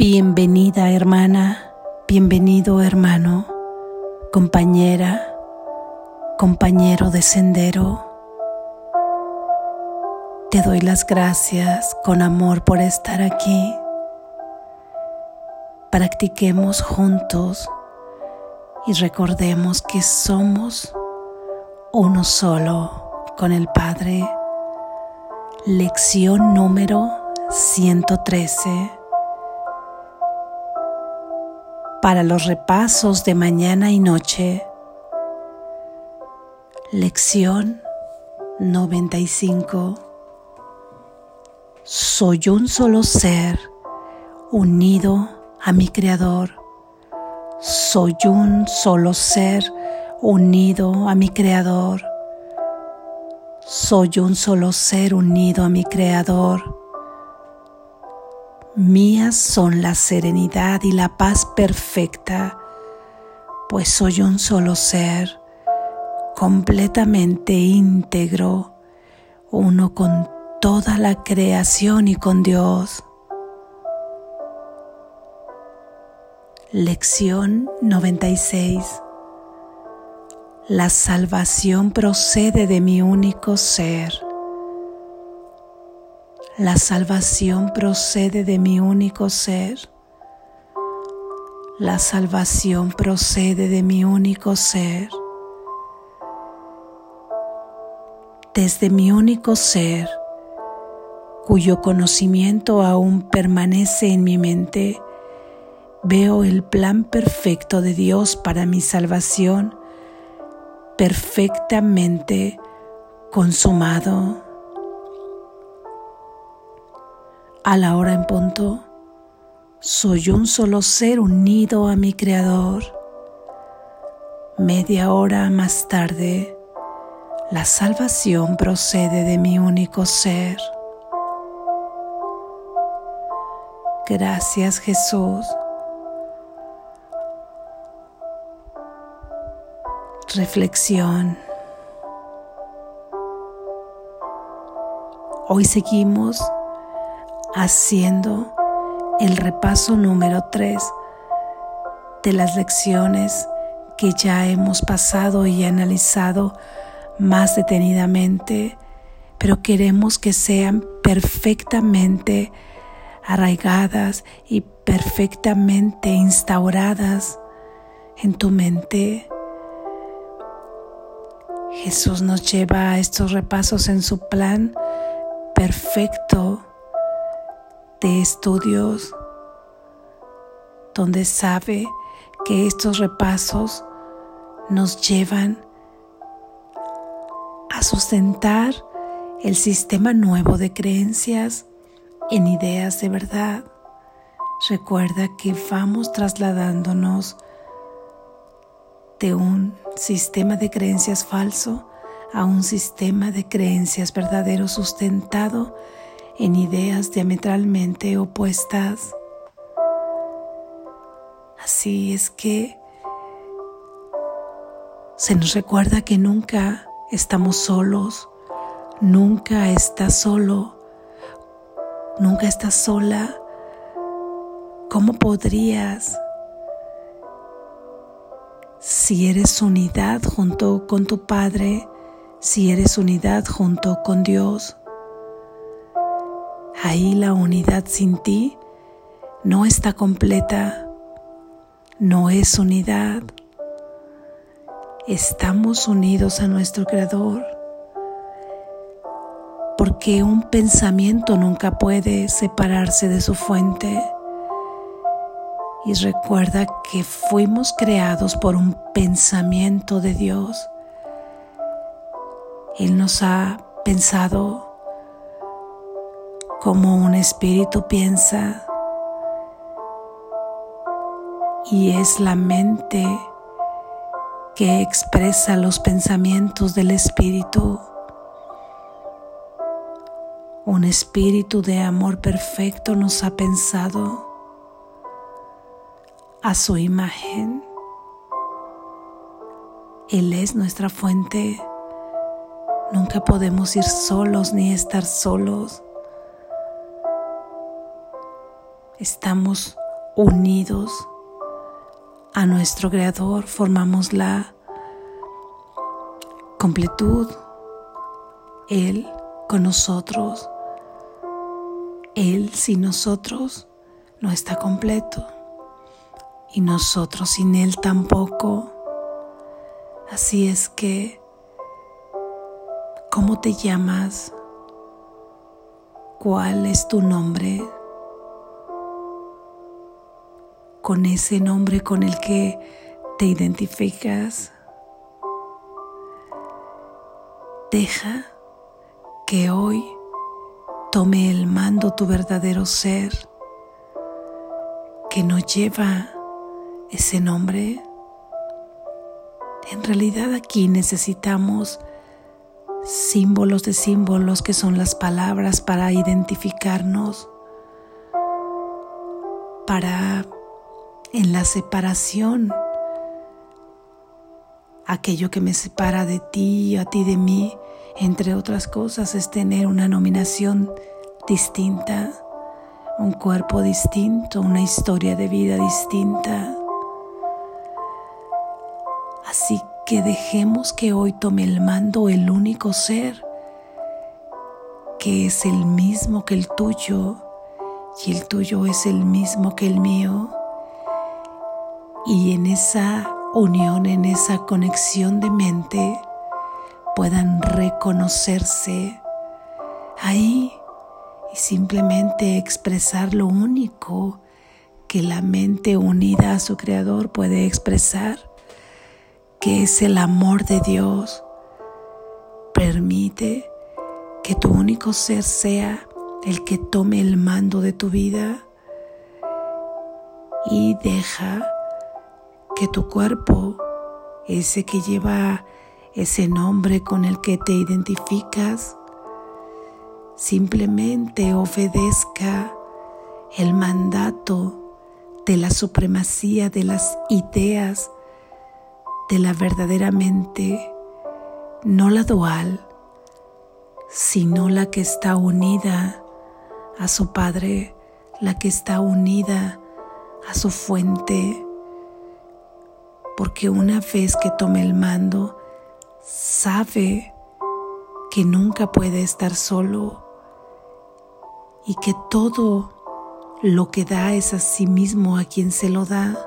Bienvenida hermana, bienvenido hermano, compañera, compañero de sendero. Te doy las gracias con amor por estar aquí. Practiquemos juntos y recordemos que somos uno solo con el Padre. Lección número 113 para los repasos de mañana y noche. Lección 95. Soy un solo ser unido a mi Creador. Soy un solo ser unido a mi Creador. Soy un solo ser unido a mi Creador. Mías son la serenidad y la paz perfecta, pues soy un solo ser, completamente íntegro, uno con toda la creación y con Dios. Lección 96 La salvación procede de mi único ser. La salvación procede de mi único ser. La salvación procede de mi único ser. Desde mi único ser, cuyo conocimiento aún permanece en mi mente, veo el plan perfecto de Dios para mi salvación perfectamente consumado. A la hora en punto, soy un solo ser unido a mi Creador. Media hora más tarde, la salvación procede de mi único ser. Gracias Jesús. Reflexión. Hoy seguimos haciendo el repaso número 3 de las lecciones que ya hemos pasado y analizado más detenidamente, pero queremos que sean perfectamente arraigadas y perfectamente instauradas en tu mente. Jesús nos lleva a estos repasos en su plan perfecto de estudios donde sabe que estos repasos nos llevan a sustentar el sistema nuevo de creencias en ideas de verdad. Recuerda que vamos trasladándonos de un sistema de creencias falso a un sistema de creencias verdadero sustentado en ideas diametralmente opuestas. Así es que se nos recuerda que nunca estamos solos, nunca estás solo, nunca estás sola. ¿Cómo podrías, si eres unidad junto con tu Padre, si eres unidad junto con Dios, Ahí la unidad sin ti no está completa, no es unidad. Estamos unidos a nuestro Creador porque un pensamiento nunca puede separarse de su fuente. Y recuerda que fuimos creados por un pensamiento de Dios. Él nos ha pensado como un espíritu piensa y es la mente que expresa los pensamientos del espíritu. Un espíritu de amor perfecto nos ha pensado a su imagen. Él es nuestra fuente. Nunca podemos ir solos ni estar solos. Estamos unidos a nuestro Creador, formamos la completud, Él con nosotros, Él sin nosotros no está completo y nosotros sin Él tampoco. Así es que, ¿cómo te llamas? ¿Cuál es tu nombre? Con ese nombre con el que te identificas, deja que hoy tome el mando tu verdadero ser, que no lleva ese nombre. En realidad aquí necesitamos símbolos de símbolos que son las palabras para identificarnos, para en la separación, aquello que me separa de ti, a ti de mí, entre otras cosas, es tener una nominación distinta, un cuerpo distinto, una historia de vida distinta. Así que dejemos que hoy tome el mando el único ser, que es el mismo que el tuyo y el tuyo es el mismo que el mío. Y en esa unión, en esa conexión de mente, puedan reconocerse ahí y simplemente expresar lo único que la mente unida a su creador puede expresar que es el amor de Dios. Permite que tu único ser sea el que tome el mando de tu vida y deja que tu cuerpo, ese que lleva ese nombre con el que te identificas, simplemente obedezca el mandato de la supremacía de las ideas de la verdadera mente, no la dual, sino la que está unida a su Padre, la que está unida a su fuente, porque una vez que tome el mando, sabe que nunca puede estar solo y que todo lo que da es a sí mismo a quien se lo da,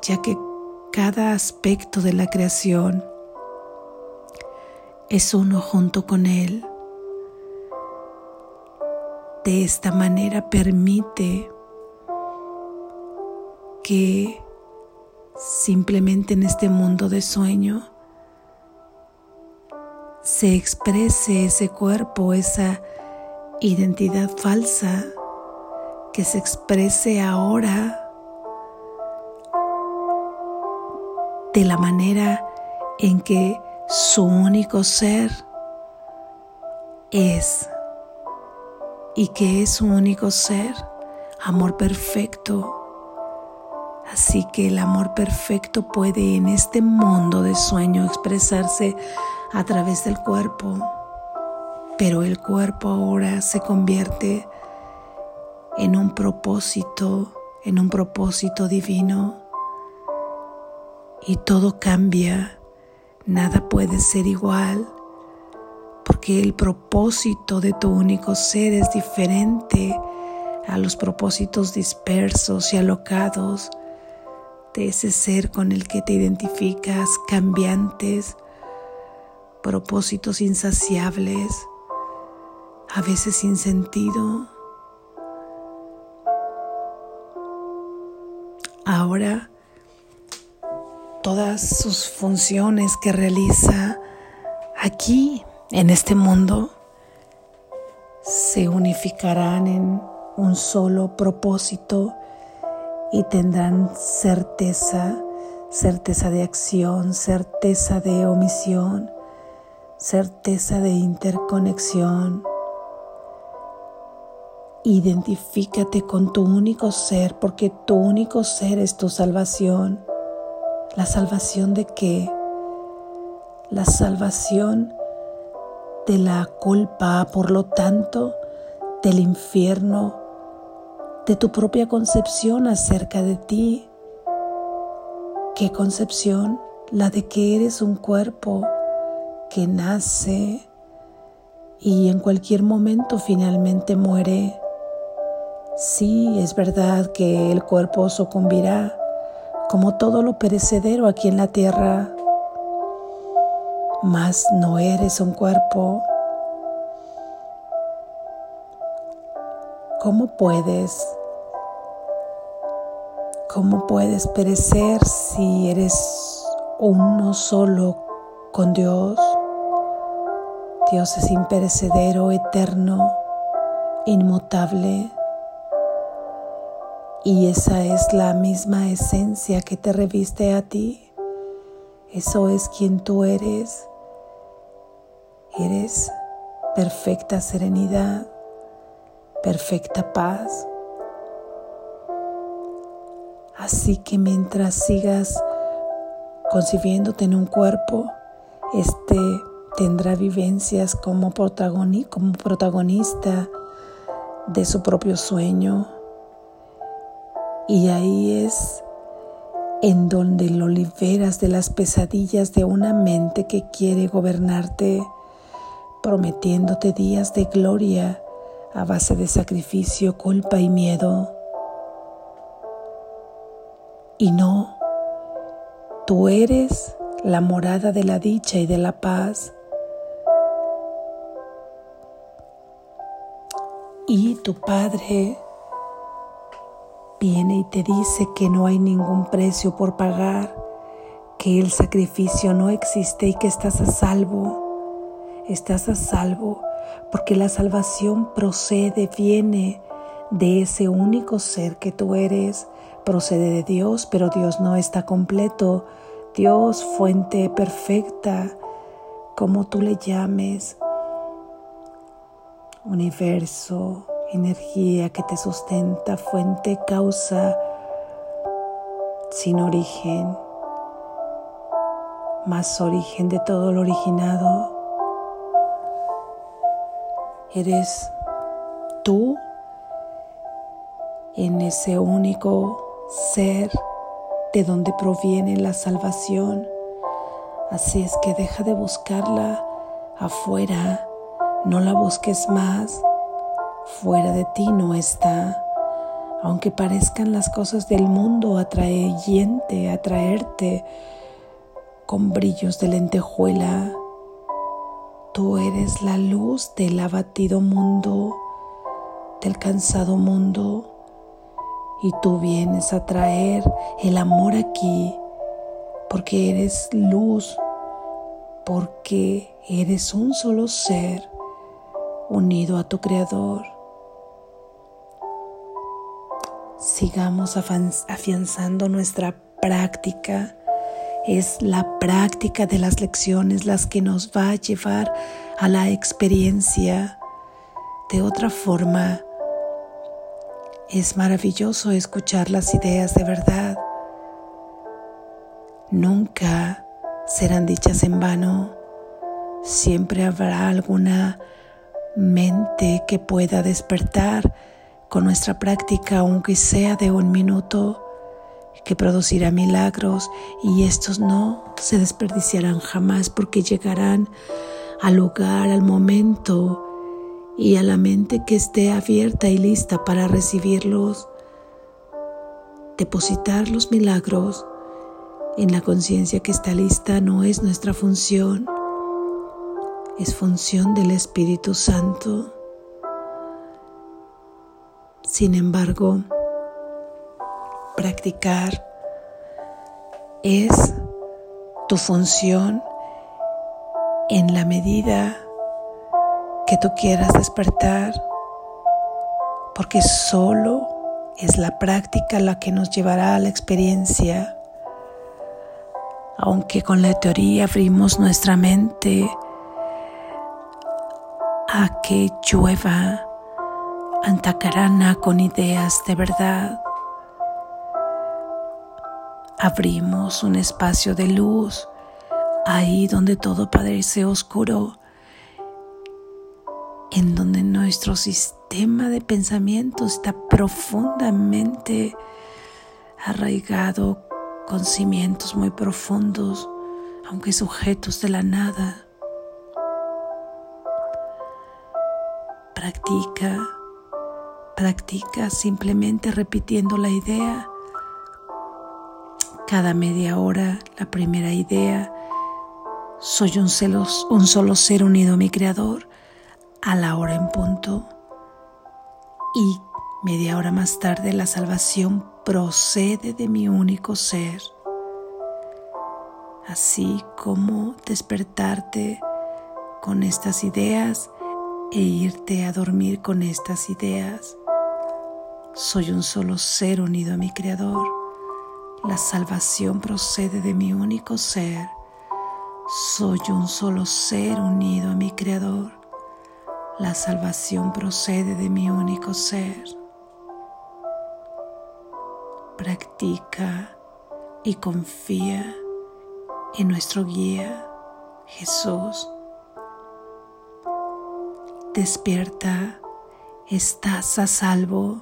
ya que cada aspecto de la creación es uno junto con Él. De esta manera permite que simplemente en este mundo de sueño se exprese ese cuerpo, esa identidad falsa, que se exprese ahora de la manera en que su único ser es y que es su único ser, amor perfecto. Así que el amor perfecto puede en este mundo de sueño expresarse a través del cuerpo, pero el cuerpo ahora se convierte en un propósito, en un propósito divino. Y todo cambia, nada puede ser igual, porque el propósito de tu único ser es diferente a los propósitos dispersos y alocados de ese ser con el que te identificas, cambiantes, propósitos insaciables, a veces sin sentido. Ahora todas sus funciones que realiza aquí en este mundo se unificarán en un solo propósito y tendrán certeza, certeza de acción, certeza de omisión, certeza de interconexión. Identifícate con tu único ser porque tu único ser es tu salvación. ¿La salvación de qué? La salvación de la culpa, por lo tanto, del infierno de tu propia concepción acerca de ti. ¿Qué concepción? La de que eres un cuerpo que nace y en cualquier momento finalmente muere. Sí, es verdad que el cuerpo sucumbirá, como todo lo perecedero aquí en la tierra, mas no eres un cuerpo. ¿Cómo puedes? ¿Cómo puedes perecer si eres uno solo con Dios? Dios es imperecedero, eterno, inmutable. Y esa es la misma esencia que te reviste a ti. Eso es quien tú eres. Eres perfecta serenidad, perfecta paz. Así que mientras sigas concibiéndote en un cuerpo, este tendrá vivencias como, como protagonista de su propio sueño. Y ahí es en donde lo liberas de las pesadillas de una mente que quiere gobernarte, prometiéndote días de gloria a base de sacrificio, culpa y miedo. Y no, tú eres la morada de la dicha y de la paz. Y tu Padre viene y te dice que no hay ningún precio por pagar, que el sacrificio no existe y que estás a salvo. Estás a salvo porque la salvación procede, viene de ese único ser que tú eres procede de Dios, pero Dios no está completo. Dios, fuente perfecta, como tú le llames, universo, energía que te sustenta, fuente, causa, sin origen, más origen de todo lo originado. Eres tú en ese único ser de donde proviene la salvación. Así es que deja de buscarla afuera, no la busques más, fuera de ti no está. Aunque parezcan las cosas del mundo atrayente, atraerte con brillos de lentejuela, tú eres la luz del abatido mundo, del cansado mundo y tú vienes a traer el amor aquí porque eres luz, porque eres un solo ser unido a tu Creador. Sigamos afianzando nuestra práctica. Es la práctica de las lecciones las que nos va a llevar a la experiencia. De otra forma, es maravilloso escuchar las ideas de verdad. Nunca serán dichas en vano. Siempre habrá alguna mente que pueda despertar con nuestra práctica, aunque sea de un minuto, que producirá milagros y estos no se desperdiciarán jamás porque llegarán al lugar, al momento y a la mente que esté abierta y lista para recibirlos. Depositar los milagros en la conciencia que está lista no es nuestra función, es función del Espíritu Santo. Sin embargo, practicar es tu función en la medida que tú quieras despertar, porque solo es la práctica la que nos llevará a la experiencia. Aunque con la teoría abrimos nuestra mente a que llueva antacarana con ideas de verdad. Abrimos un espacio de luz ahí donde todo parece oscuro en donde nuestro sistema de pensamiento está profundamente arraigado con cimientos muy profundos, aunque sujetos de la nada. Practica, practica simplemente repitiendo la idea. Cada media hora, la primera idea, soy un, un solo ser unido a mi Creador a la hora en punto. Y media hora más tarde la salvación procede de mi único ser. Así como despertarte con estas ideas e irte a dormir con estas ideas. Soy un solo ser unido a mi Creador. La salvación procede de mi único ser. Soy un solo ser unido a mi Creador. La salvación procede de mi único ser. Practica y confía en nuestro guía Jesús. Despierta, estás a salvo.